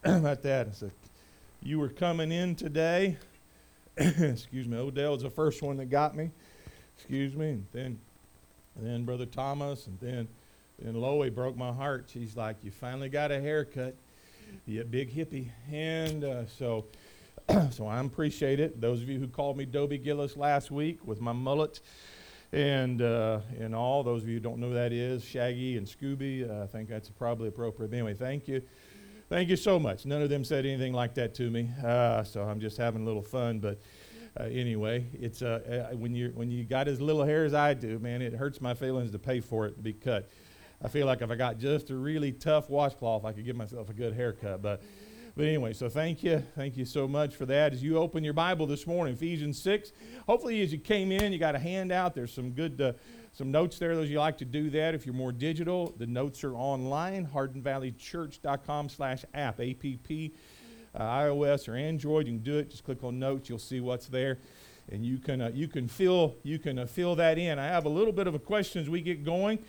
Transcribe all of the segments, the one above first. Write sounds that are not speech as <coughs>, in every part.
<clears throat> about that. I said, You were coming in today. <clears throat> Excuse me. Odell was the first one that got me. Excuse me. And then, and then Brother Thomas, and then, then Loie broke my heart. She's like, You finally got a haircut. You big hippie. And uh, so, <clears throat> so I appreciate it. Those of you who called me Dobie Gillis last week with my mullet and uh, and all those of you who don't know who that is, Shaggy and Scooby, uh, I think that's probably appropriate. But anyway, thank you. Thank you so much. None of them said anything like that to me, uh, so I'm just having a little fun. But uh, anyway, it's uh, uh, when you when you got as little hair as I do, man, it hurts my feelings to pay for it to be cut. I feel like if I got just a really tough washcloth, I could give myself a good haircut. But but anyway, so thank you. Thank you so much for that. As you open your Bible this morning, Ephesians 6, hopefully as you came in, you got a handout. There's some good uh, some notes there. Those you like to do that. If you're more digital, the notes are online, hardinvalleychurch.com slash app, A-P-P, uh, iOS or Android. You can do it. Just click on notes. You'll see what's there. And you can, uh, you can, fill, you can uh, fill that in. I have a little bit of a question as we get going.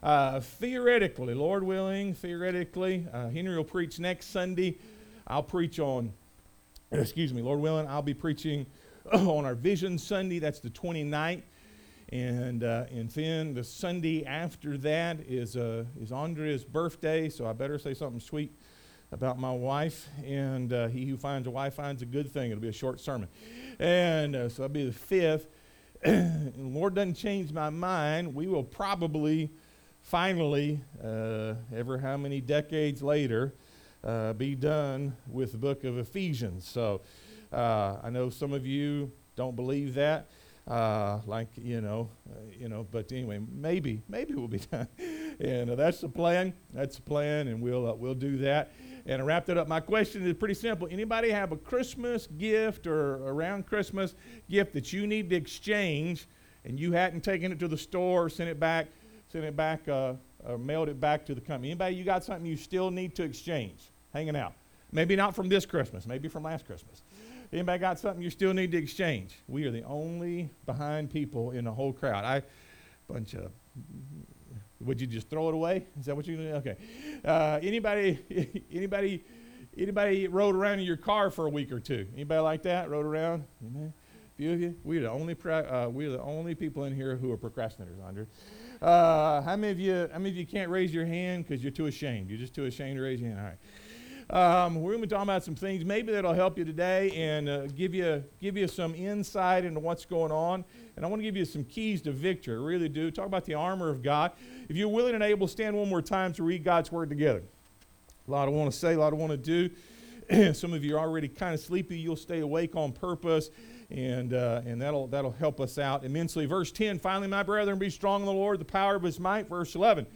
Uh, theoretically, Lord willing, theoretically, uh, Henry will preach next Sunday. I'll preach on, excuse me, Lord willing, I'll be preaching <clears throat> on our Vision Sunday. That's the 29th. And, uh, and then the Sunday after that is, uh, is Andrea's birthday, so I better say something sweet about my wife. And uh, he who finds a wife finds a good thing. It'll be a short sermon. And uh, so that'll be the fifth. <coughs> Lord doesn't change my mind. We will probably, finally, uh, ever how many decades later, uh, be done with the book of Ephesians. So uh, I know some of you don't believe that. Uh, like you know, uh, you know. But anyway, maybe, maybe we'll be <laughs> done, and uh, that's the plan. That's the plan, and we'll uh, we'll do that. And I wrapped it up. My question is pretty simple. Anybody have a Christmas gift or around Christmas gift that you need to exchange, and you hadn't taken it to the store, or sent it back, sent it back, uh, or mailed it back to the company? Anybody, you got something you still need to exchange, hanging out? Maybe not from this Christmas, maybe from last Christmas. Anybody got something you still need to exchange? We are the only behind people in the whole crowd. I bunch of would you just throw it away? Is that what you're gonna do? Okay. Uh, anybody <laughs> anybody anybody rode around in your car for a week or two? Anybody like that? Rode around? Amen. Few of you. We're the only uh, we're the only people in here who are procrastinators, Andre. Uh, how many of you how many of you can't raise your hand because you're too ashamed? You're just too ashamed to raise your hand. All right. Um, we're going to be talking about some things maybe that'll help you today and uh, give you give you some insight into what's going on. And I want to give you some keys to victory. I really do. Talk about the armor of God. If you're willing and able, stand one more time to read God's word together. A lot I want to say, a lot I want to do. <clears throat> some of you are already kind of sleepy. You'll stay awake on purpose and uh, and that'll that'll help us out immensely. Verse 10, finally, my brethren, be strong in the Lord, the power of his might. Verse 11,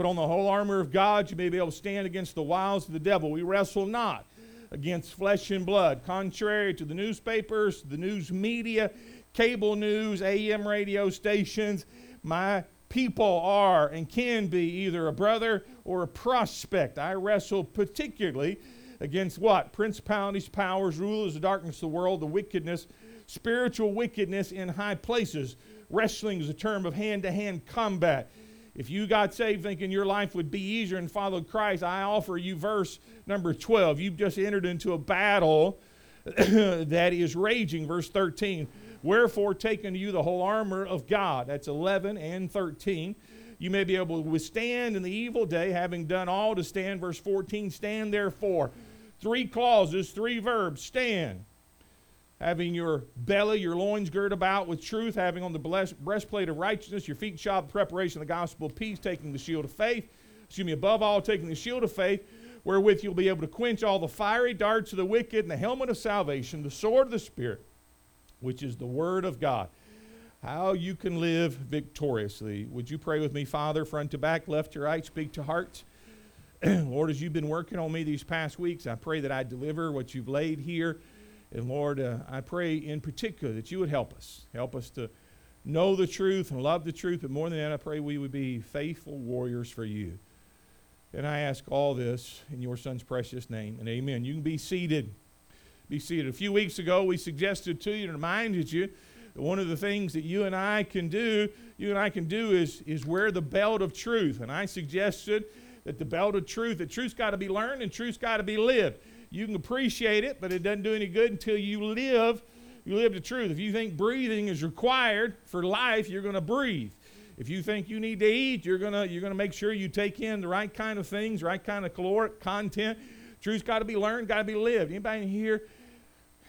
Put on the whole armor of God, you may be able to stand against the wiles of the devil. We wrestle not against flesh and blood, contrary to the newspapers, the news media, cable news, AM radio stations. My people are and can be either a brother or a prospect. I wrestle particularly against what? Principalities, powers, rulers of darkness of the world, the wickedness, spiritual wickedness in high places. Wrestling is a term of hand to hand combat. If you got saved thinking your life would be easier and followed Christ, I offer you verse number 12. You've just entered into a battle <clears throat> that is raging. Verse 13. Wherefore, take unto you the whole armor of God. That's 11 and 13. You may be able to withstand in the evil day, having done all to stand. Verse 14. Stand therefore. Three clauses, three verbs. Stand having your belly, your loins girt about with truth, having on the breastplate of righteousness, your feet shod preparation of the gospel of peace, taking the shield of faith, excuse me, above all, taking the shield of faith, wherewith you'll be able to quench all the fiery darts of the wicked, and the helmet of salvation, the sword of the Spirit, which is the word of God. How you can live victoriously. Would you pray with me, Father, front to back, left to right, speak to hearts? <clears throat> Lord, as you've been working on me these past weeks, I pray that I deliver what you've laid here and Lord, uh, I pray in particular that you would help us. Help us to know the truth and love the truth. But more than that, I pray we would be faithful warriors for you. And I ask all this in your son's precious name. And amen. You can be seated. Be seated. A few weeks ago, we suggested to you and reminded you that one of the things that you and I can do, you and I can do is, is wear the belt of truth. And I suggested that the belt of truth, that truth's got to be learned and truth's got to be lived. You can appreciate it, but it doesn't do any good until you live. You live the truth. If you think breathing is required for life, you're going to breathe. If you think you need to eat, you're gonna you're gonna make sure you take in the right kind of things, right kind of caloric content. Truth's got to be learned, got to be lived. Anybody here?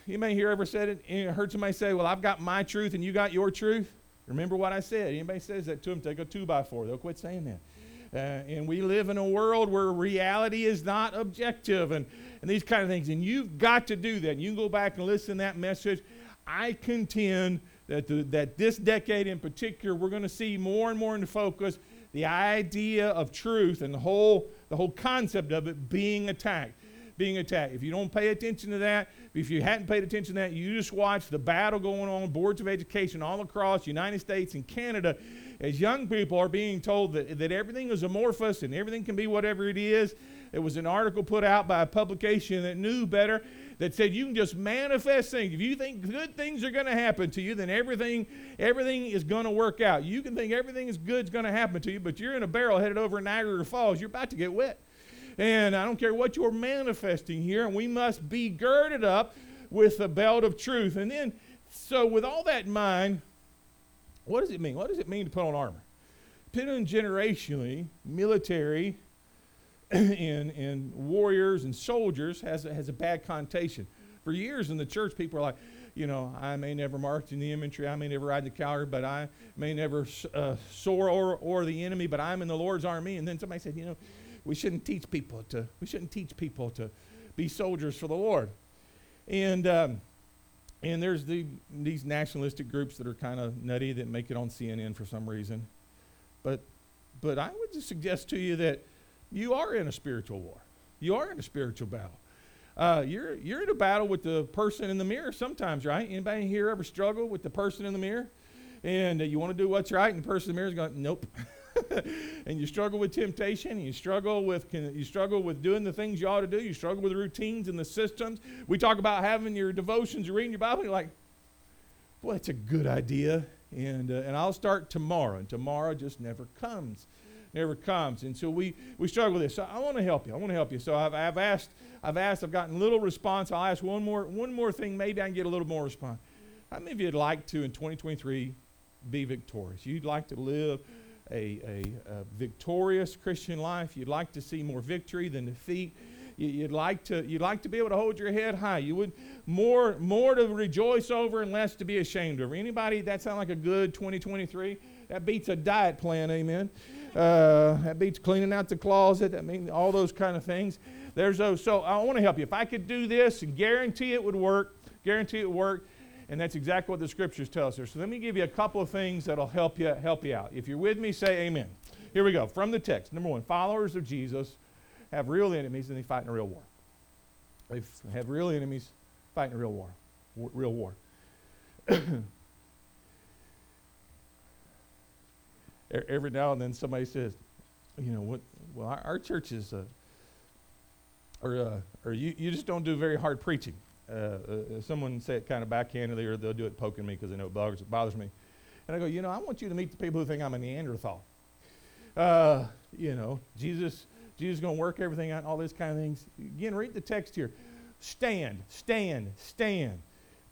Anybody here ever said it? Heard somebody say, "Well, I've got my truth and you got your truth." Remember what I said. Anybody says that to them, take a two by four. They'll quit saying that. Uh, and we live in a world where reality is not objective and, and these kind of things. And you've got to do that. You can go back and listen to that message. I contend that, the, that this decade in particular, we're going to see more and more into focus the idea of truth and the whole, the whole concept of it being attacked. Being attacked. If you don't pay attention to that, if you hadn't paid attention to that, you just watch the battle going on, boards of education all across the United States and Canada, as young people are being told that, that everything is amorphous and everything can be whatever it is. There was an article put out by a publication that knew better that said you can just manifest things. If you think good things are going to happen to you, then everything everything is going to work out. You can think everything is good is going to happen to you, but you're in a barrel headed over Niagara Falls. You're about to get wet. And I don't care what you're manifesting here, and we must be girded up with the belt of truth. And then, so with all that in mind, what does it mean? What does it mean to put on armor? Put on generationally, military <clears throat> and, and warriors and soldiers has, has a bad connotation. For years in the church, people are like, you know, I may never march in the infantry, I may never ride the cavalry, but I may never uh, soar or, or the enemy, but I'm in the Lord's army. And then somebody said, you know, we shouldn't teach people to we shouldn't teach people to be soldiers for the Lord. And um, and there's the, these nationalistic groups that are kind of nutty that make it on CNN for some reason. But but I would just suggest to you that you are in a spiritual war. You are in a spiritual battle. Uh, you're, you're in a battle with the person in the mirror sometimes, right? Anybody here ever struggle with the person in the mirror? And uh, you want to do what's right, and the person in the mirror is going, nope. <laughs> <laughs> and you struggle with temptation, you struggle with you struggle with doing the things you ought to do, you struggle with the routines and the systems. We talk about having your devotions, you're reading your Bible, you're like, boy, that's a good idea. And, uh, and I'll start tomorrow, and tomorrow just never comes never comes. And so we, we struggle with this. So I want to help you. I want to help you. So I've, I've asked, I've asked, I've gotten little response. I'll ask one more, one more thing. Maybe I can get a little more response. How many of you'd like to, in 2023, be victorious? You'd like to live a, a, a victorious Christian life. You'd like to see more victory than defeat. You'd like to you'd like to be able to hold your head high. You would more more to rejoice over and less to be ashamed over. Anybody that sound like a good 2023? That beats a diet plan, amen. Uh, that beats cleaning out the closet. I mean, all those kind of things. There's those. So I want to help you. If I could do this and guarantee it would work, guarantee it would work, and that's exactly what the scriptures tell us there. So let me give you a couple of things that'll help you help you out. If you're with me, say amen. Here we go. From the text. Number one, followers of Jesus have real enemies and they fight in a real war. They have real enemies fighting a real war. Real war. <coughs> every now and then somebody says, you know, what? Well, our, our church is, uh, or, uh, or you, you just don't do very hard preaching. Uh, uh, someone say it kind of backhandedly, or they'll do it poking me because they know it bothers, bothers me. And I go, you know, I want you to meet the people who think I'm a Neanderthal. Uh, you know, Jesus, Jesus is going to work everything out, all these kind of things. Again, read the text here. Stand, stand, stand.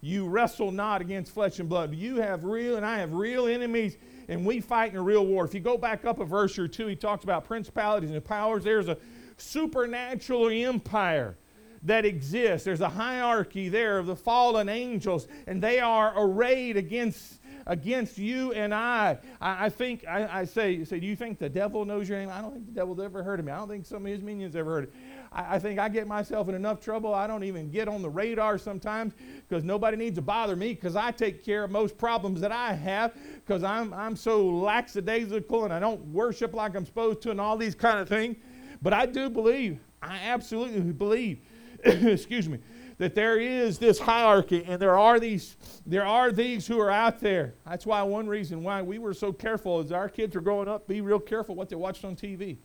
You wrestle not against flesh and blood. You have real, and I have real enemies and we fight in a real war. If you go back up a verse or two, he talks about principalities and powers. There's a supernatural empire that exists. There's a hierarchy there of the fallen angels, and they are arrayed against against you and I. I, I think I, I, say, say, do you think the devil knows your name? I don't think the devil's ever heard of me. I don't think some of his minions ever heard of me. I, I think I get myself in enough trouble. I don't even get on the radar sometimes because nobody needs to bother me because I take care of most problems that I have because I'm, I'm so lackadaisical and I don't worship like I'm supposed to and all these kind of things. But I do believe, I absolutely believe, <coughs> excuse me, that there is this hierarchy and there are these there are these who are out there that's why one reason why we were so careful as our kids are growing up be real careful what they watched on tv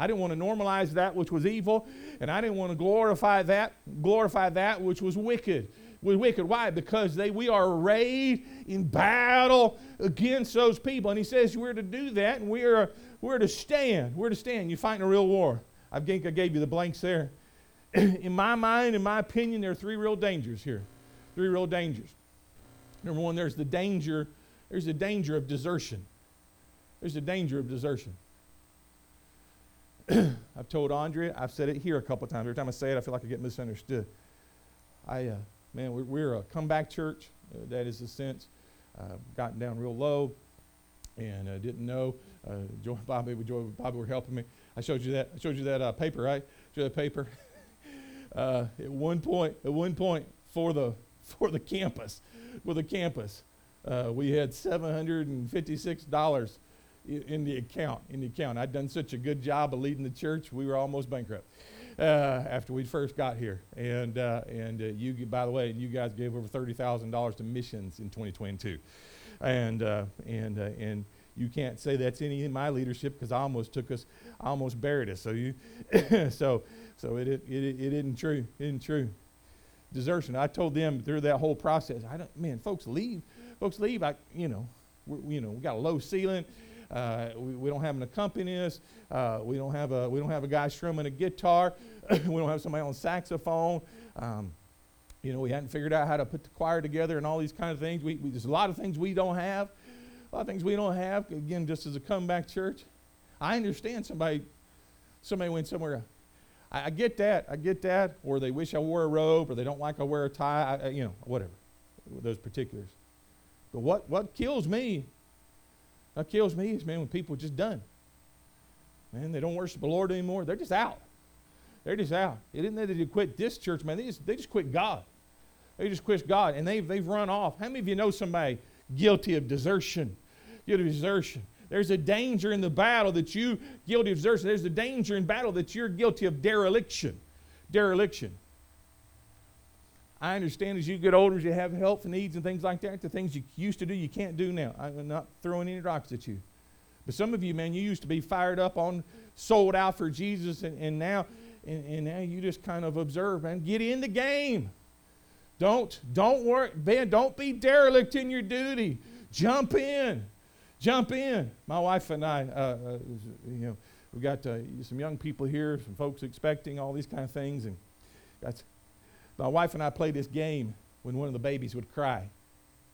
I didn't want to normalize that which was evil, and I didn't want to glorify that, glorify that which was wicked. Was wicked. Why? Because they we are arrayed in battle against those people. And he says we're to do that, and we're we're to stand. We're to stand. You fight in a real war. I think I gave you the blanks there. <clears throat> in my mind, in my opinion, there are three real dangers here. Three real dangers. Number one, there's the danger, there's the danger of desertion. There's the danger of desertion. <clears throat> I've told Andrea, I've said it here a couple times. Every time I say it, I feel like I get misunderstood. I, uh, man, we're, we're, a comeback church. Uh, that is the sense. Uh, gotten down real low and uh, didn't know. Uh, Joy, Bobby, Joy, Bobby were helping me. I showed you that. I showed you that uh, paper, right? Showed the paper. <laughs> uh, at one point, at one point for the <laughs> for the campus, for the campus, uh, we had seven hundred and fifty-six dollars in the account. In the account, I'd done such a good job of leading the church, we were almost bankrupt uh, after we first got here. And uh, and uh, you, by the way, you guys gave over thirty thousand dollars to missions in 2022, and uh, and and you can't say that's any in my leadership because I almost took us, I almost buried us. So you, <coughs> so so it, it it it isn't true. It isn't true. Desertion. I told them through that whole process. I don't, man, folks leave. Folks leave. I, you know, we, you know, we got a low ceiling. Uh, we, we, don't have an accompanist. Uh, we don't have a we don't have a guy strumming a guitar. <laughs> we don't have somebody on saxophone. Um, you know, we hadn't figured out how to put the choir together and all these kind of things. We, we, there's a lot of things we don't have. A lot of things we don't have. Again, just as a comeback church, I understand somebody somebody went somewhere. I, I get that. I get that. Or they wish I wore a robe, or they don't like I wear a tie. I, you know, whatever. Those particulars. But what what kills me what kills me is, man, when people are just done. Man, they don't worship the Lord anymore. They're just out. They're just out. It isn't that they quit this church, man. They just, they just quit God. They just quit God, and they've, they've run off. How many of you know somebody guilty of desertion? Guilty of desertion. There's a danger in the battle that you guilty of desertion. There's a danger in battle that you're guilty of dereliction. Dereliction. I understand as you get older, as you have health needs and things like that, the things you used to do, you can't do now. I'm not throwing any rocks at you. But some of you, man, you used to be fired up on, sold out for Jesus, and, and now and, and now you just kind of observe, man. Get in the game. Don't, don't work, man, don't be derelict in your duty. Jump in. Jump in. My wife and I, uh, uh, you know, we've got uh, some young people here, some folks expecting all these kind of things, and got my wife and I played this game when one of the babies would cry.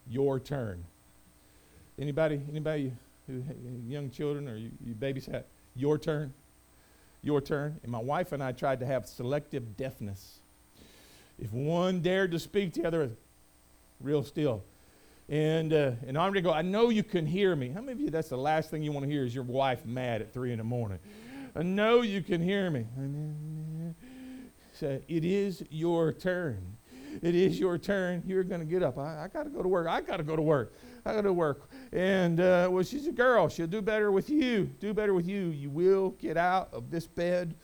Your turn. Anybody, anybody young children or you, you babysat? Your turn. Your turn. And my wife and I tried to have selective deafness. If one dared to speak, to the other real still. And uh, and I'm gonna go. I know you can hear me. How many of you? That's the last thing you want to hear is your wife mad at three in the morning. I know you can hear me. <laughs> Say, it is your turn. It is your turn. You're going to get up. I, I got to go to work. I got to go to work. I got to work. And, uh, well, she's a girl. She'll do better with you. Do better with you. You will get out of this bed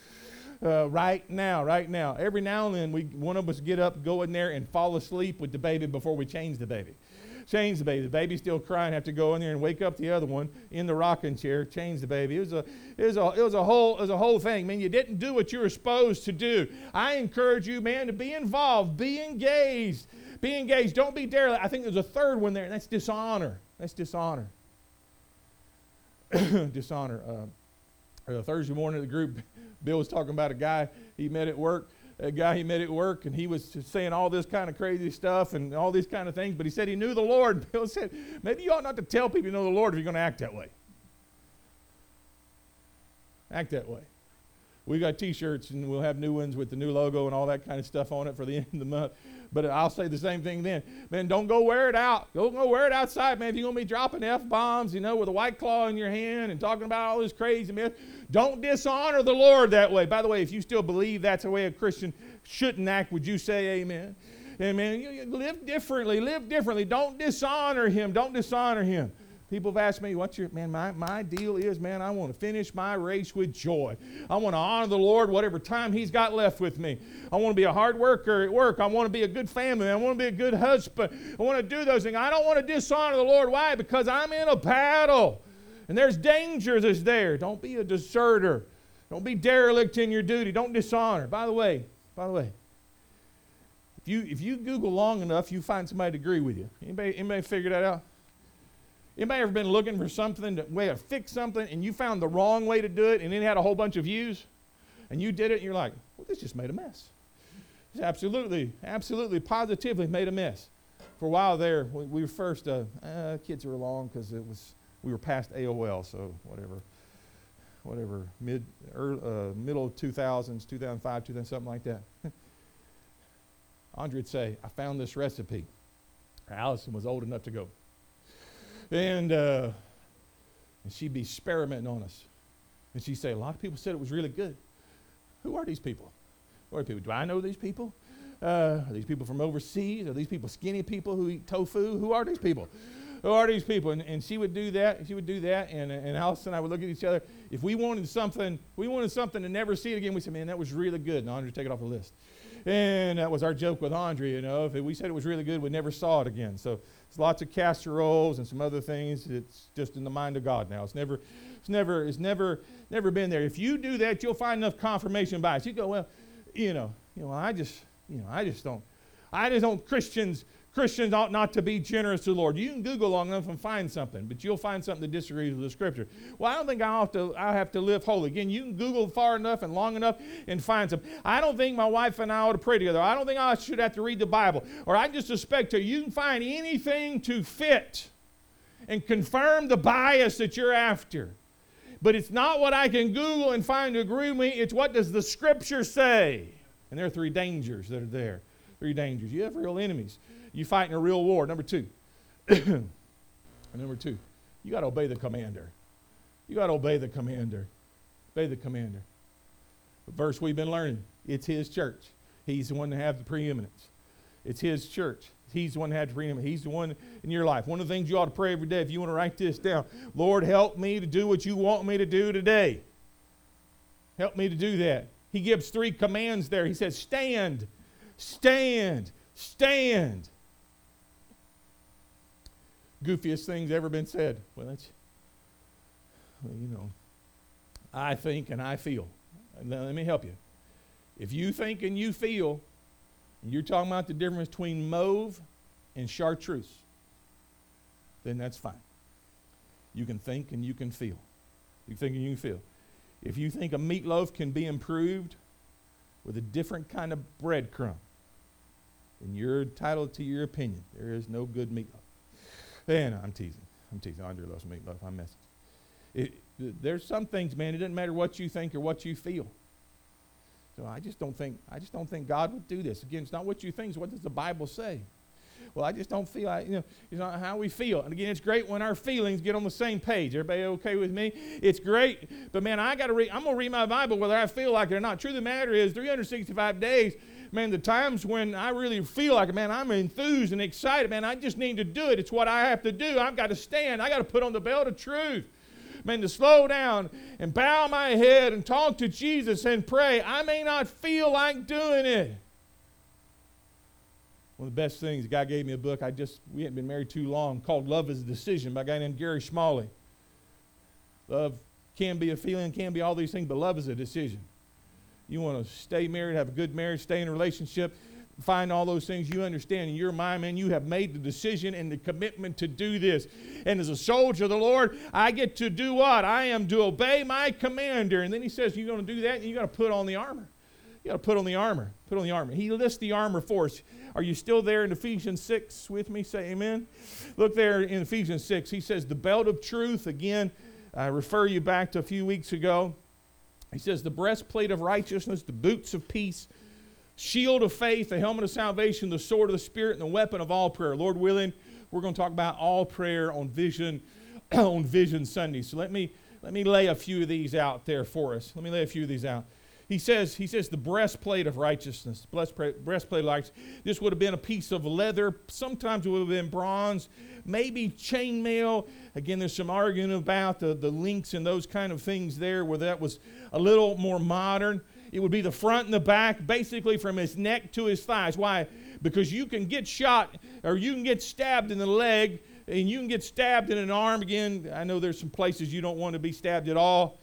uh, right now, right now. Every now and then, we, one of us get up, go in there, and fall asleep with the baby before we change the baby change the baby. The baby's still crying, have to go in there and wake up the other one in the rocking chair, change the baby. It was a, it was a, it was a whole, it was a whole thing. Man, you didn't do what you were supposed to do. I encourage you, man, to be involved, be engaged, be engaged. Don't be derelict. I think there's a third one there, and that's dishonor. That's dishonor. <coughs> dishonor. Uh, uh, Thursday morning, of the group, Bill was talking about a guy he met at work a guy he met at work, and he was saying all this kind of crazy stuff and all these kind of things, but he said he knew the Lord. <laughs> Bill said, maybe you ought not to tell people you know the Lord if you're going to act that way. Act that way. We got T-shirts, and we'll have new ones with the new logo and all that kind of stuff on it for the <laughs> end of the month. But I'll say the same thing then. Man, don't go wear it out. Don't go wear it outside, man. If you're going to be dropping F bombs, you know, with a white claw in your hand and talking about all this crazy myth, don't dishonor the Lord that way. By the way, if you still believe that's the way a Christian shouldn't act, would you say amen? Amen. You, you live differently. Live differently. Don't dishonor him. Don't dishonor him. People have asked me, what's your, man, my, my deal is, man, I want to finish my race with joy. I want to honor the Lord whatever time He's got left with me. I want to be a hard worker at work. I want to be a good family. I want to be a good husband. I want to do those things. I don't want to dishonor the Lord. Why? Because I'm in a battle. And there's danger that's there. Don't be a deserter. Don't be derelict in your duty. Don't dishonor. By the way, by the way, if you if you Google long enough, you find somebody to agree with you. Anybody anybody figure that out? Anybody ever been looking for something, to way to fix something, and you found the wrong way to do it, and it had a whole bunch of views? and you did it, and you're like, well, this just made a mess. It's absolutely, absolutely, positively made a mess. For a while there, we, we were first, uh, uh, kids were along because it was, we were past AOL, so whatever, whatever, mid, er, uh, middle 2000s, 2005, 2000, something like that. <laughs> Andre would say, I found this recipe. Allison was old enough to go. And, uh, and she'd be experimenting on us. And she'd say, A lot of people said it was really good. Who are these people? Who are people? Do I know these people? Uh, are these people from overseas? Are these people skinny people who eat tofu? Who are these people? Who are these people? And, and she would do that. She would do that. And, and Allison and I would look at each other. If we wanted something, we wanted something to never see it again. We said, man, that was really good. And Andre take it off the list. And that was our joke with Andre, you know. If we said it was really good, we never saw it again. So there's lots of casseroles and some other things. It's just in the mind of God now. It's never, it's never, it's never, never been there. If you do that, you'll find enough confirmation bias. You go, well, you know, you know, I just, you know, I just don't, I just don't Christians Christians ought not to be generous to the Lord. You can Google long enough and find something, but you'll find something that disagrees with the Scripture. Well, I don't think I have to. I have to live holy. Again, you can Google far enough and long enough and find something. I don't think my wife and I ought to pray together. I don't think I should have to read the Bible. Or I just suspect that you can find anything to fit and confirm the bias that you're after. But it's not what I can Google and find to agree with me. It's what does the Scripture say. And there are three dangers that are there. Three dangers. You have real enemies you fighting a real war. Number two. <clears throat> number two, you got to obey the commander. You got to obey the commander. Obey the commander. The verse we've been learning, it's his church. He's the one to have the preeminence. It's his church. He's the one to have the preeminence. He's the one in your life. One of the things you ought to pray every day, if you want to write this down, Lord, help me to do what you want me to do today. Help me to do that. He gives three commands there. He says, stand, stand, stand goofiest things ever been said. Well, that's, well, you know, I think and I feel. Now, let me help you. If you think and you feel, and you're talking about the difference between mauve and chartreuse, then that's fine. You can think and you can feel. You think and you can feel. If you think a meatloaf can be improved with a different kind of breadcrumb, then you're entitled to your opinion. There is no good meatloaf. And I'm teasing. I'm teasing. Andre loves meatloaf. I'm. It, there's some things, man. It doesn't matter what you think or what you feel. So I just don't think I just don't think God would do this. Again, it's not what you think. It's what does the Bible say? Well, I just don't feel like, you know, it's not how we feel. And again, it's great when our feelings get on the same page. Everybody okay with me? It's great. But man, I got to read, I'm to read my Bible whether I feel like it or not. Of the matter is, 365 days, man, the times when I really feel like, man, I'm enthused and excited, man, I just need to do it. It's what I have to do. I've got to stand. I got to put on the belt of truth. Man, to slow down and bow my head and talk to Jesus and pray. I may not feel like doing it. One of the best things, God gave me a book. I just, we hadn't been married too long, called Love is a Decision by a guy named Gary Smalley. Love can be a feeling, can be all these things, but love is a decision. You want to stay married, have a good marriage, stay in a relationship, find all those things you understand in your mind, man. You have made the decision and the commitment to do this. And as a soldier of the Lord, I get to do what? I am to obey my commander. And then he says, You're going to do that, and you got to put on the armor. You got to put on the armor. Put on the armor. He lists the armor for us. Are you still there in Ephesians 6 with me? Say amen. Look there in Ephesians 6. He says, The belt of truth. Again, I refer you back to a few weeks ago. He says, the breastplate of righteousness, the boots of peace, shield of faith, the helmet of salvation, the sword of the Spirit, and the weapon of all prayer. Lord willing, we're going to talk about all prayer on Vision <clears throat> on Vision Sunday. So let me let me lay a few of these out there for us. Let me lay a few of these out. He says, he says the breastplate of righteousness, breastplate, righteousness. This would have been a piece of leather. Sometimes it would have been bronze, maybe chainmail. Again, there's some arguing about the, the links and those kind of things there where that was a little more modern. It would be the front and the back, basically from his neck to his thighs. Why? Because you can get shot or you can get stabbed in the leg and you can get stabbed in an arm. Again, I know there's some places you don't want to be stabbed at all.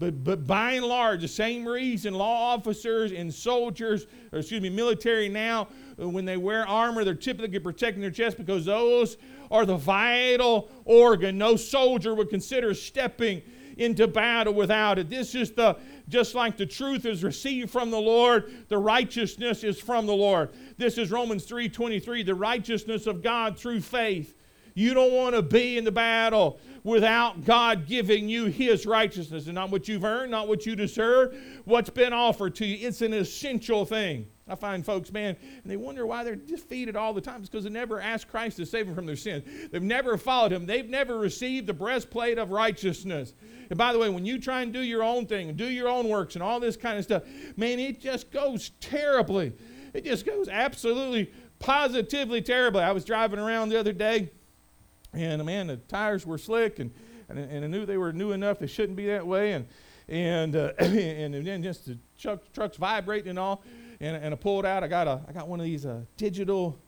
But, but by and large, the same reason law officers and soldiers, or excuse me, military now, uh, when they wear armor, they're typically protecting their chest because those are the vital organ. No soldier would consider stepping into battle without it. This is the just like the truth is received from the Lord, the righteousness is from the Lord. This is Romans 3:23, the righteousness of God through faith. You don't want to be in the battle without God giving you His righteousness and not what you've earned, not what you deserve, what's been offered to you. It's an essential thing. I find folks, man, and they wonder why they're defeated all the time. It's because they never asked Christ to save them from their sins. They've never followed Him. They've never received the breastplate of righteousness. And by the way, when you try and do your own thing and do your own works and all this kind of stuff, man, it just goes terribly. It just goes absolutely, positively terribly. I was driving around the other day and man, the tires were slick, and, and, and I knew they were new enough. They shouldn't be that way, and and uh, <clears throat> and then just the truck, trucks vibrating and all. And, and I pulled out. I got a I got one of these uh, digital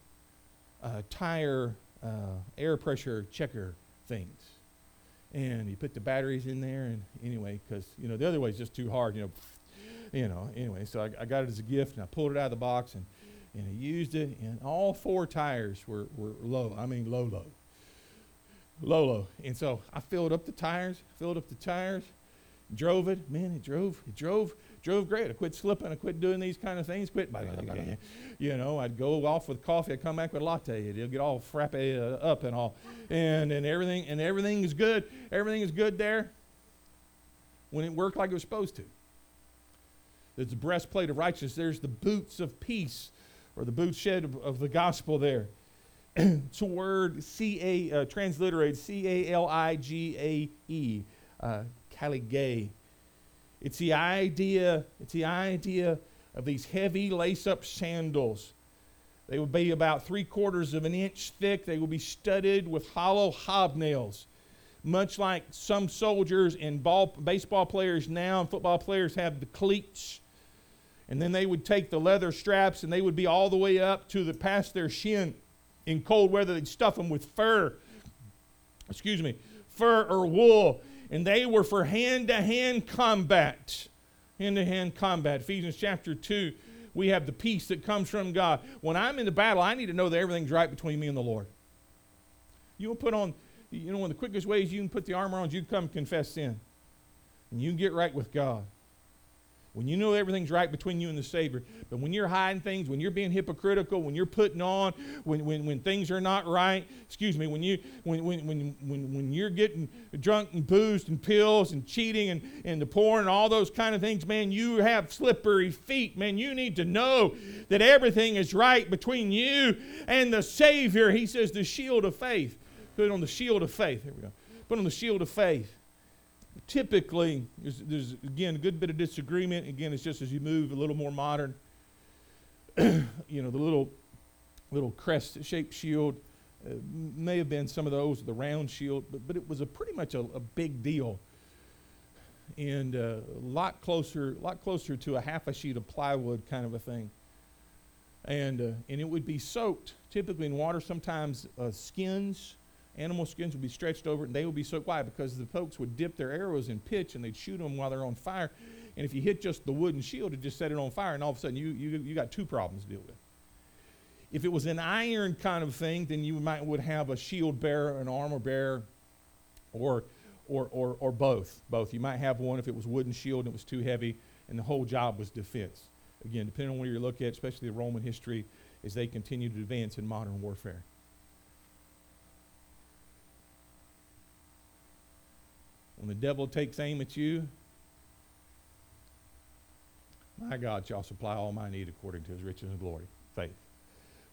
uh, tire uh, air pressure checker things. And you put the batteries in there, and anyway, because you know the other way is just too hard. You know, <sniffs> you know. Anyway, so I, I got it as a gift, and I pulled it out of the box, and and I used it, and all four tires were, were low. I mean, low, low. Lolo. And so I filled up the tires, filled up the tires, drove it. Man, it drove, it drove, drove great. I quit slipping. I quit doing these kind of things. Quit, you know, I'd go off with coffee. I'd come back with a latte. It'll get all frappe uh, up and all, and and everything and everything is good. Everything is good there. When it worked like it was supposed to. There's the breastplate of righteousness. There's the boots of peace, or the boots shed of, of the gospel there. <clears throat> it's a word C A uh, transliterated C A L I G A E, uh. It's the idea. It's the idea of these heavy lace-up sandals. They would be about three quarters of an inch thick. They would be studded with hollow hobnails, much like some soldiers and ball, baseball players now and football players have the cleats. And then they would take the leather straps and they would be all the way up to the past their shin in cold weather, they'd stuff them with fur, excuse me, fur or wool. And they were for hand to hand combat. Hand to hand combat. Ephesians chapter 2, we have the peace that comes from God. When I'm in the battle, I need to know that everything's right between me and the Lord. You will put on, you know, one of the quickest ways you can put the armor on is you come confess sin. And you can get right with God when you know everything's right between you and the Savior. But when you're hiding things, when you're being hypocritical, when you're putting on, when, when, when things are not right, excuse me, when, you, when, when, when, when, when you're getting drunk and boozed and pills and cheating and, and the porn and all those kind of things, man, you have slippery feet. Man, you need to know that everything is right between you and the Savior. He says the shield of faith. Put on the shield of faith. Here we go. Put on the shield of faith typically, there's, there's, again a good bit of disagreement. Again, it's just as you move a little more modern. <clears throat> you know, the little little crest-shaped shield uh, may have been some of those, the round shield, but, but it was a pretty much a, a big deal, and uh, a lot closer, lot closer to a half a sheet of plywood kind of a thing. And uh, and it would be soaked typically in water, sometimes uh, skins animal skins would be stretched over it and they would be soaked. Why? Because the folks would dip their arrows in pitch and they'd shoot them while they're on fire. And if you hit just the wooden shield, it just set it on fire, and all of a sudden you, you, you got two problems to deal with. If it was an iron kind of thing, then you might would have a shield bearer, an armor bearer, or, or, or, or both. Both. You might have one if it was wooden shield and it was too heavy, and the whole job was defense. Again, depending on where you look at, especially the Roman history, as they continue to advance in modern warfare. When the devil takes aim at you, my God shall supply all my need according to his riches and glory. Faith.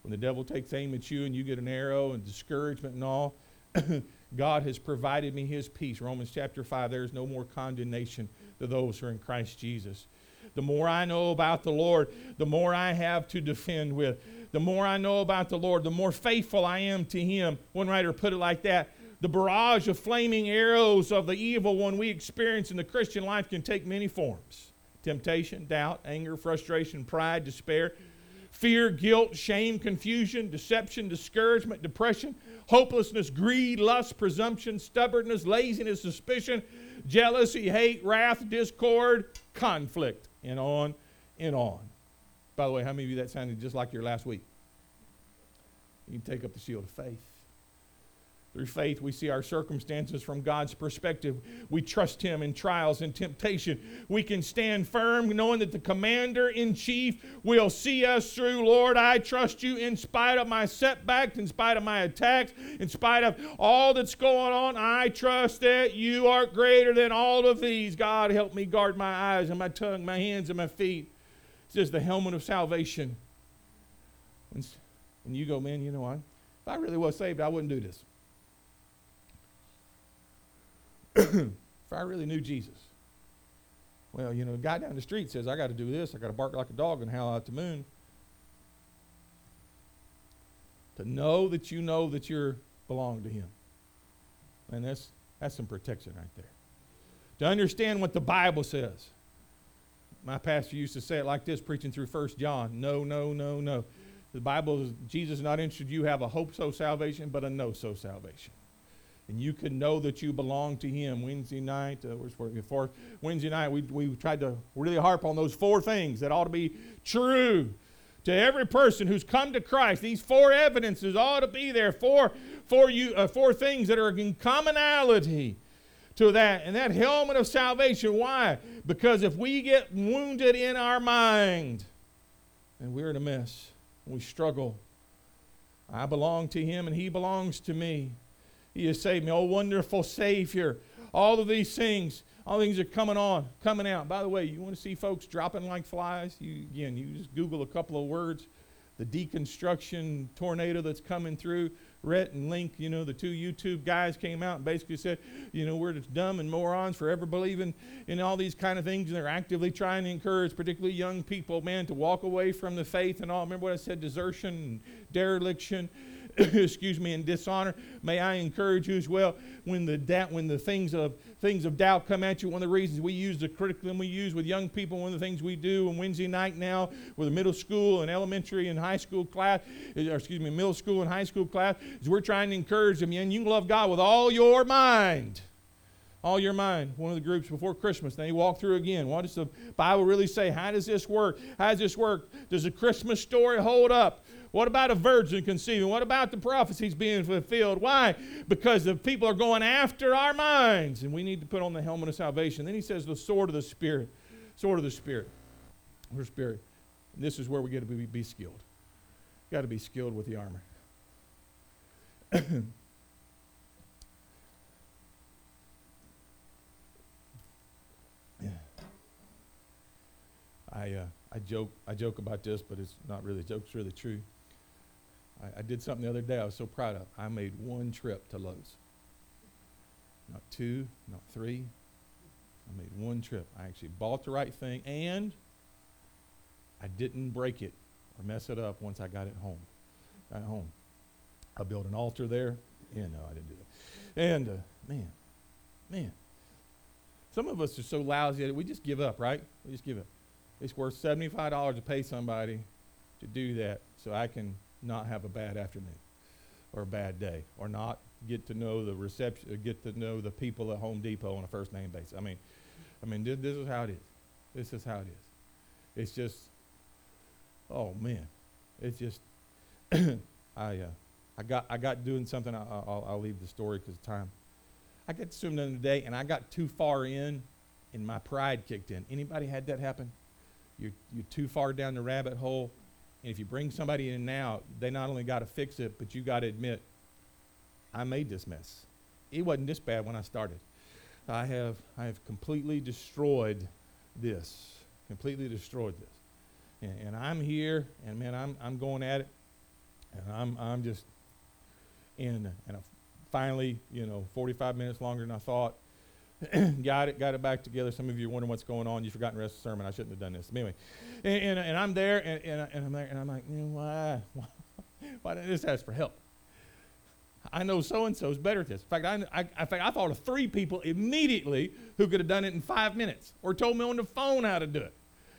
When the devil takes aim at you and you get an arrow and discouragement and all, <coughs> God has provided me his peace. Romans chapter 5 there is no more condemnation to those who are in Christ Jesus. The more I know about the Lord, the more I have to defend with. The more I know about the Lord, the more faithful I am to him. One writer put it like that the barrage of flaming arrows of the evil one we experience in the Christian life can take many forms temptation, doubt, anger, frustration, pride, despair, fear, guilt, shame, confusion, deception, discouragement, depression, hopelessness, greed, lust, presumption, stubbornness, laziness, suspicion, jealousy, hate, wrath, discord, conflict, and on and on. By the way, how many of you that sounded just like your last week? You can take up the shield of faith. Through faith, we see our circumstances from God's perspective. We trust Him in trials and temptation. We can stand firm knowing that the commander in chief will see us through. Lord, I trust you in spite of my setbacks, in spite of my attacks, in spite of all that's going on. I trust that you are greater than all of these. God, help me guard my eyes and my tongue, my hands and my feet. It says the helmet of salvation. And you go, man, you know what? If I really was saved, I wouldn't do this. <coughs> if I really knew Jesus. Well, you know, a guy down the street says, I got to do this. I got to bark like a dog and howl at the moon. To know that you know that you belong to Him. And that's, that's some protection right there. To understand what the Bible says. My pastor used to say it like this, preaching through First John. No, know, no, no. The Bible Jesus not interested you have a hope so salvation, but a no so salvation and you can know that you belong to Him. Wednesday night, uh, before Wednesday night, we, we tried to really harp on those four things that ought to be true to every person who's come to Christ. These four evidences ought to be there. Four, four, you, uh, four things that are in commonality to that. And that helmet of salvation. Why? Because if we get wounded in our mind, and we're in a mess, we struggle. I belong to Him, and He belongs to me. He has saved me. Oh, wonderful Savior. All of these things, all things are coming on, coming out. By the way, you want to see folks dropping like flies? You again, you just Google a couple of words. The deconstruction tornado that's coming through. Rhett and Link, you know, the two YouTube guys came out and basically said, you know, we're just dumb and morons for ever believing in all these kind of things. And they're actively trying to encourage, particularly young people, man, to walk away from the faith and all. Remember what I said, desertion and dereliction <coughs> excuse me, in dishonor. May I encourage you as well when the doubt, when the things of things of doubt come at you. One of the reasons we use the curriculum we use with young people, one of the things we do on Wednesday night now with the middle school and elementary and high school class, or excuse me, middle school and high school class, is we're trying to encourage them. And you love God with all your mind all your mind. One of the groups before Christmas, then you walk through again. What does the Bible really say? How does this work? How does this work? Does the Christmas story hold up? What about a virgin conceiving? What about the prophecies being fulfilled? Why? Because the people are going after our minds, and we need to put on the helmet of salvation. Then he says, the sword of the Spirit. Sword of the Spirit. Or Spirit. And this is where we get to be, be skilled. Got to be skilled with the armor. <coughs> I, uh, I joke I joke about this, but it's not really a joke. It's really true. I, I did something the other day I was so proud of. I made one trip to Lowe's. Not two, not three. I made one trip. I actually bought the right thing and I didn't break it or mess it up once I got it home. Got home. I built an altar there. Yeah, no, I didn't do that. And uh, man, man, some of us are so lousy that we just give up, right? We just give up. It's worth $75 to pay somebody to do that so I can not have a bad afternoon or a bad day or not get to know the reception, uh, get to know the people at Home Depot on a first name basis. I mean, I mean, this, this is how it is. This is how it is. It's just, oh man, it's just, <coughs> I, uh, I got, I got doing something. I, will I'll leave the story because of time. I got to swim the other day, and I got too far in, and my pride kicked in. Anybody had that happen? You're, you're too far down the rabbit hole, and if you bring somebody in now, they not only got to fix it, but you got to admit, I made this mess. It wasn't this bad when I started. I have, I have completely destroyed this, completely destroyed this. And, and I'm here, and man, I'm, I'm going at it, and I'm, I'm just in, and I finally, you know, 45 minutes longer than I thought. <clears throat> got it, got it back together. Some of you are wondering what's going on. You've forgotten the rest of the sermon. I shouldn't have done this. Anyway, and, and, and I'm there, and, and, and, I'm there, and I'm like, why, <laughs> why, why didn't this ask for help? I know so and so is better at this. In fact, I, I, in fact, I thought of three people immediately who could have done it in five minutes, or told me on the phone how to do it.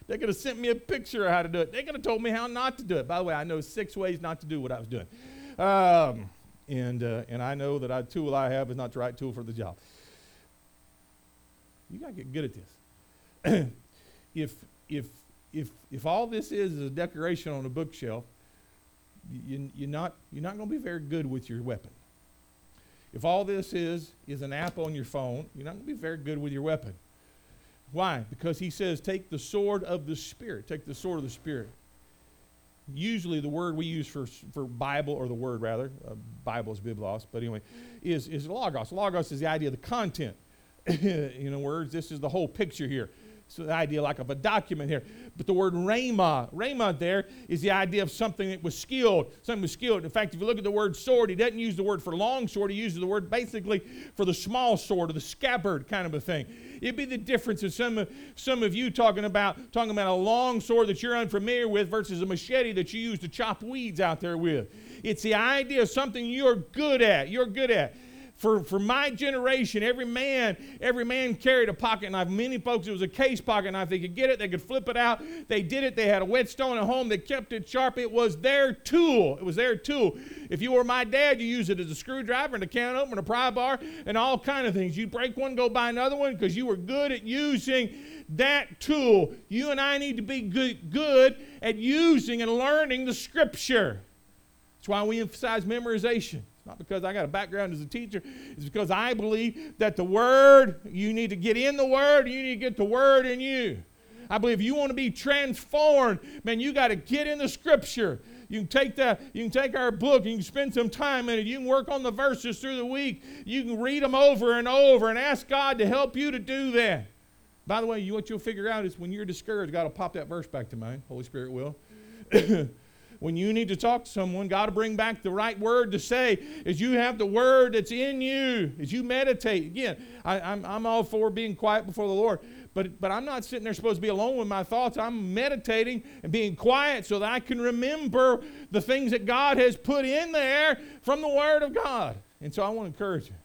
They could have sent me a picture of how to do it. They could have told me how not to do it. By the way, I know six ways not to do what I was doing, um, and uh, and I know that a tool I have is not the right tool for the job. You got to get good at this. <clears throat> if, if, if, if all this is is a decoration on a bookshelf, you, you're not, you're not going to be very good with your weapon. If all this is is an app on your phone, you're not going to be very good with your weapon. Why? Because he says, take the sword of the Spirit. Take the sword of the Spirit. Usually, the word we use for, for Bible, or the word rather, uh, Bible is biblos, but anyway, is, is logos. Logos is the idea of the content. <laughs> in words, this is the whole picture here. So the idea like of a document here. But the word rhema, rhema there is the idea of something that was skilled. Something was skilled. In fact, if you look at the word sword, he doesn't use the word for long sword. He uses the word basically for the small sword or the scabbard kind of a thing. It'd be the difference of some of, some of you talking about talking about a long sword that you're unfamiliar with versus a machete that you use to chop weeds out there with. It's the idea of something you're good at. You're good at for, for my generation, every man, every man carried a pocket knife. Many folks, it was a case pocket knife. They could get it, they could flip it out. They did it. They had a whetstone at home. They kept it sharp. It was their tool. It was their tool. If you were my dad, you use it as a screwdriver and a can opener, a pry bar, and all kind of things. You break one, go buy another one because you were good at using that tool. You and I need to be good, good at using and learning the scripture. That's why we emphasize memorization. Not because I got a background as a teacher. It's because I believe that the Word, you need to get in the Word, you need to get the Word in you. I believe you want to be transformed, man, you got to get in the Scripture. You can take that, you can take our book, you can spend some time in it, you can work on the verses through the week, you can read them over and over and ask God to help you to do that. By the way, you, what you'll figure out is when you're discouraged, God will pop that verse back to mind. Holy Spirit will. <coughs> when you need to talk to someone, God to bring back the right word to say is you have the word that's in you as you meditate. Again, I, am I'm, I'm all for being quiet before the Lord, but, but I'm not sitting there supposed to be alone with my thoughts. I'm meditating and being quiet so that I can remember the things that God has put in there from the Word of God. And so I want to encourage you.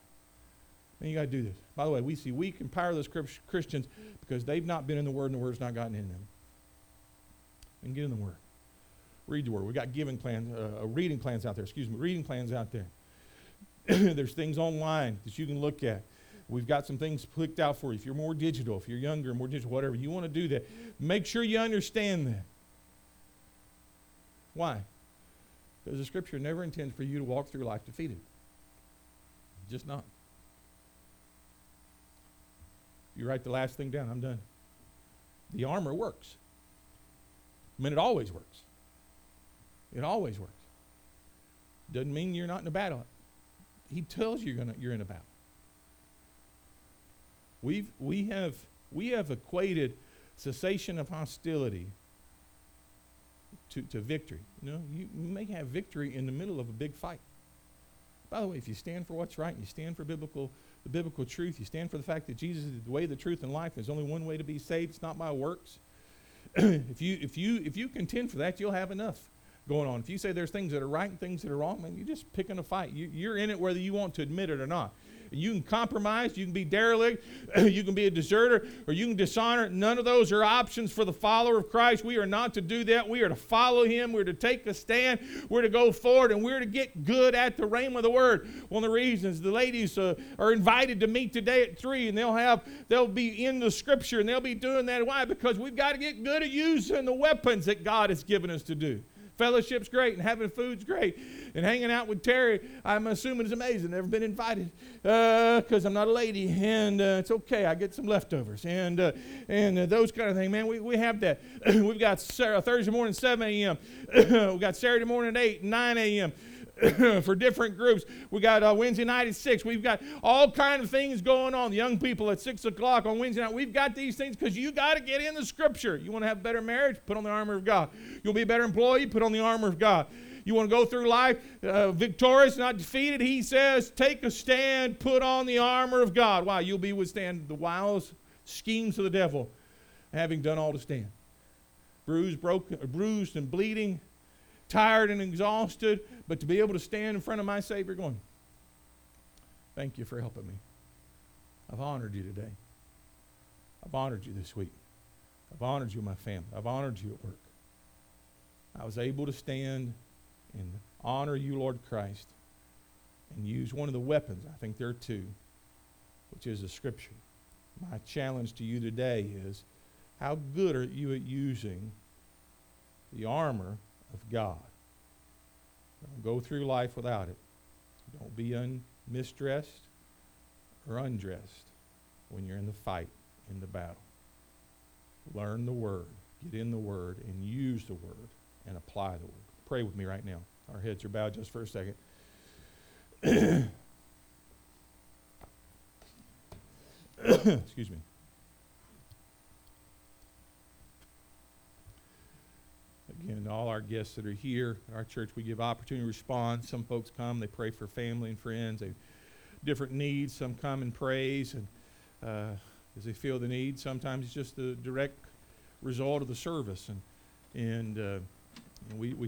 And you got to do this. By the way, we see weak and powerless Christians because they've not been in the Word and the Word's not gotten in them. And get in the Word. Read the Word. We've got giving plans, uh, uh, reading plans out there. Excuse me, reading plans out there. <coughs> There's things online that you can look at. We've got some things clicked out for you. If you're more digital, if you're younger, more digital, whatever, you want to do that. Make sure you understand that. Why? Because the Scripture never intends for you to walk through life defeated. Just not. You write the last thing down, I'm done. The armor works. I mean, it always works. It always works. Doesn't mean you're not in a battle. He tells you you're, gonna, you're in a battle. We've, we, have, we have equated cessation of hostility to, to victory. You know, you, may have victory in the middle of a big fight. By the way, if you stand for what's right and you stand for biblical, the biblical truth, you stand for the fact that Jesus is the way, the truth, and life. There's only one way to be saved. It's not by works. <clears throat> if you if you if you contend for that, you'll have enough going on. If you say there's things that are right and things that are wrong, man, you're just picking a fight. You, you're in it whether you want to admit it or not. You can compromise, you can be derelict, <clears throat> you can be a deserter, or you can dishonor. None of those are options for the follower of Christ. We are not to do that. We are to follow him. We're to take a stand. We're to go forward, and we're to get good at the rhema of the word. One of the reasons the ladies uh, are invited to meet today at three, and they'll have they'll be in the scripture, and they'll be doing that. Why? Because we've got to get good at using the weapons that God has given us to do. Fellowship's great and having food's great. And hanging out with Terry, I'm assuming is amazing. Never been invited because uh, I'm not a lady. And uh, it's okay. I get some leftovers. And, uh, and uh, those kind of things. Man, we, we have that. <clears throat> We've got Thursday morning 7 a.m. <clears throat> We've got Saturday morning 8, 9 a.m. <coughs> for different groups. We got uh, Wednesday night at six. We've got all kind of things going on. Young people at six o'clock on Wednesday night. We've got these things because you got to get in the Scripture. You want to have better marriage? Put on the armor of God. You'll be a better employee? Put on the armor of God. You want to go through life uh, victorious, not defeated? He says, take a stand, put on the armor of God. Why? You'll be withstand the wiles, schemes of the devil, having done all to stand. Bruised, broken, bruised, and bleeding, tired and exhausted, but to be able to stand in front of my Savior going, Thank you for helping me. I've honored you today. I've honored you this week. I've honored you, my family. I've honored you at work. I was able to stand and honor you, Lord Christ, and use one of the weapons. I think there are two, which is the Scripture. My challenge to you today is how good are you at using the armor of God? Don't go through life without it. Don't be un, misdressed or undressed when you're in the fight, in the battle. Learn the Word, get in the Word, and use the Word and apply the Word. Pray with me right now. Our heads are bowed just for a second. <coughs> Excuse me. To all our guests that are here, at our church, we give opportunity to respond. Some folks come, they pray for family and friends, they different needs. Some come and praise, and uh, as they feel the need, sometimes it's just the direct result of the service, and and uh, we we